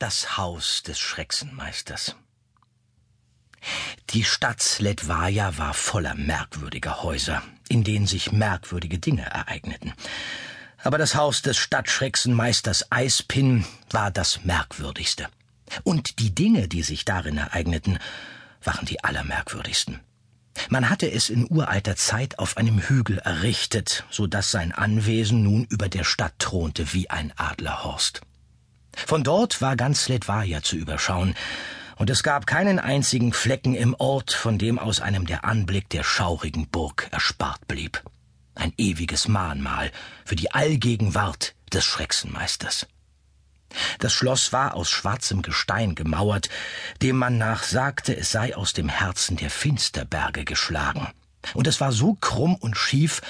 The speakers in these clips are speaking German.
Das Haus des Schrecksenmeisters. Die Stadt Sledvaja war voller merkwürdiger Häuser, in denen sich merkwürdige Dinge ereigneten. Aber das Haus des Stadtschrecksenmeisters Eispin war das merkwürdigste. Und die Dinge, die sich darin ereigneten, waren die allermerkwürdigsten. Man hatte es in uralter Zeit auf einem Hügel errichtet, so dass sein Anwesen nun über der Stadt thronte wie ein Adlerhorst. Von dort war ganz Sledvaja zu überschauen, und es gab keinen einzigen Flecken im Ort, von dem aus einem der Anblick der schaurigen Burg erspart blieb. Ein ewiges Mahnmal für die Allgegenwart des Schrecksenmeisters. Das Schloss war aus schwarzem Gestein gemauert, dem man nach sagte, es sei aus dem Herzen der Finsterberge geschlagen. Und es war so krumm und schief,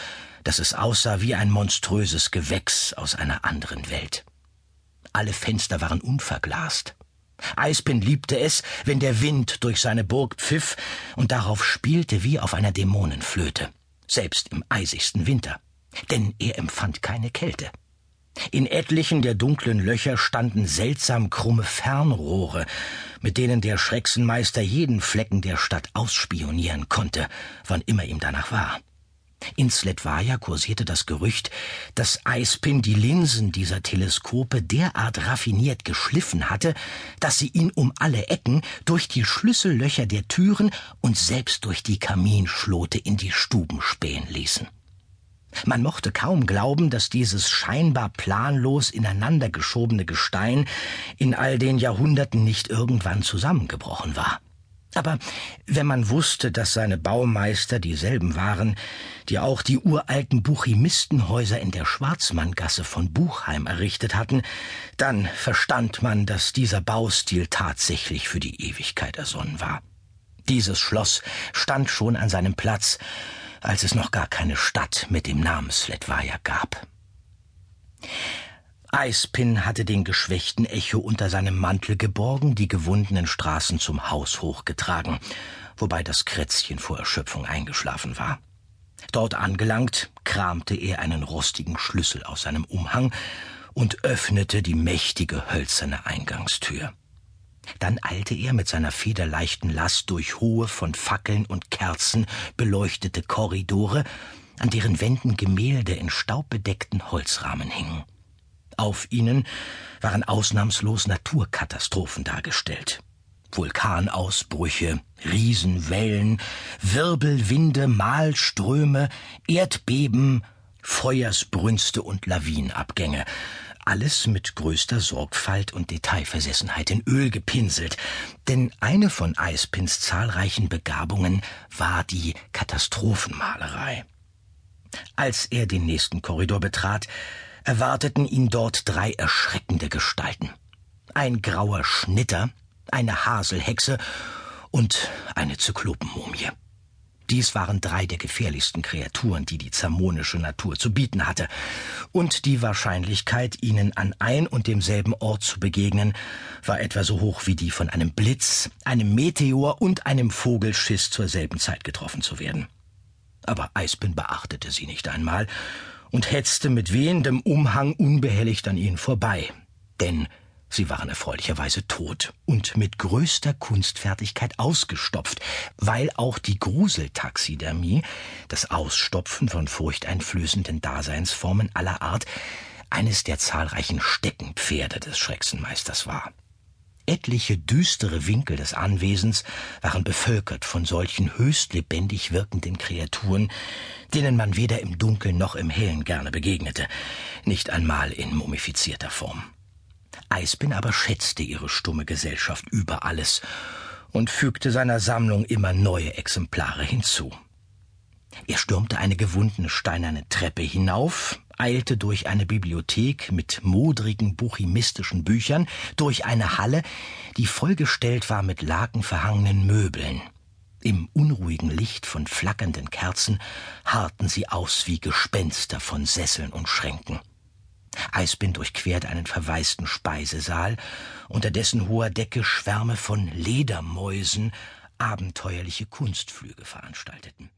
dass es aussah wie ein monströses Gewächs aus einer anderen Welt. Alle Fenster waren unverglast. Eispin liebte es, wenn der Wind durch seine Burg pfiff und darauf spielte wie auf einer Dämonenflöte, selbst im eisigsten Winter, denn er empfand keine Kälte. In etlichen der dunklen Löcher standen seltsam krumme Fernrohre, mit denen der Schrecksenmeister jeden Flecken der Stadt ausspionieren konnte, wann immer ihm danach war. In Sletvaja kursierte das Gerücht, dass Eispin die Linsen dieser Teleskope derart raffiniert geschliffen hatte, dass sie ihn um alle Ecken durch die Schlüssellöcher der Türen und selbst durch die Kaminschlote in die Stuben spähen ließen. Man mochte kaum glauben, dass dieses scheinbar planlos ineinander geschobene Gestein in all den Jahrhunderten nicht irgendwann zusammengebrochen war. Aber wenn man wusste, dass seine Baumeister dieselben waren, die auch die uralten Buchimistenhäuser in der Schwarzmanngasse von Buchheim errichtet hatten, dann verstand man, dass dieser Baustil tatsächlich für die Ewigkeit ersonnen war. Dieses Schloss stand schon an seinem Platz, als es noch gar keine Stadt mit dem Namen Sletvaja gab. Eispin hatte den geschwächten Echo unter seinem Mantel geborgen, die gewundenen Straßen zum Haus hochgetragen, wobei das Krätzchen vor Erschöpfung eingeschlafen war. Dort angelangt, kramte er einen rostigen Schlüssel aus seinem Umhang und öffnete die mächtige hölzerne Eingangstür. Dann eilte er mit seiner federleichten Last durch hohe, von Fackeln und Kerzen beleuchtete Korridore, an deren Wänden Gemälde in staubbedeckten Holzrahmen hingen. Auf ihnen waren ausnahmslos Naturkatastrophen dargestellt. Vulkanausbrüche, Riesenwellen, Wirbelwinde, Malströme, Erdbeben, Feuersbrünste und Lawinenabgänge. Alles mit größter Sorgfalt und Detailversessenheit in Öl gepinselt, denn eine von Eispins zahlreichen Begabungen war die Katastrophenmalerei. Als er den nächsten Korridor betrat, erwarteten ihn dort drei erschreckende Gestalten. Ein grauer Schnitter, eine Haselhexe und eine Zyklopenmumie. Dies waren drei der gefährlichsten Kreaturen, die die zermonische Natur zu bieten hatte, und die Wahrscheinlichkeit, ihnen an ein und demselben Ort zu begegnen, war etwa so hoch wie die von einem Blitz, einem Meteor und einem Vogelschiss zur selben Zeit getroffen zu werden. Aber Eisbin beachtete sie nicht einmal und hetzte mit wehendem Umhang unbehelligt an ihnen vorbei, denn sie waren erfreulicherweise tot und mit größter Kunstfertigkeit ausgestopft, weil auch die Gruseltaxidermie, das Ausstopfen von furchteinflößenden Daseinsformen aller Art, eines der zahlreichen Steckenpferde des Schrecksenmeisters war. Etliche düstere Winkel des Anwesens waren bevölkert von solchen höchst lebendig wirkenden Kreaturen, denen man weder im Dunkeln noch im Hellen gerne begegnete, nicht einmal in mumifizierter Form. Eisbin aber schätzte ihre stumme Gesellschaft über alles und fügte seiner Sammlung immer neue Exemplare hinzu. Er stürmte eine gewundene steinerne Treppe hinauf, eilte durch eine Bibliothek mit modrigen buchimistischen Büchern, durch eine Halle, die vollgestellt war mit lakenverhangenen Möbeln. Im unruhigen Licht von flackernden Kerzen harrten sie aus wie Gespenster von Sesseln und Schränken. Eisbind durchquert einen verwaisten Speisesaal, unter dessen hoher Decke Schwärme von Ledermäusen abenteuerliche Kunstflüge veranstalteten.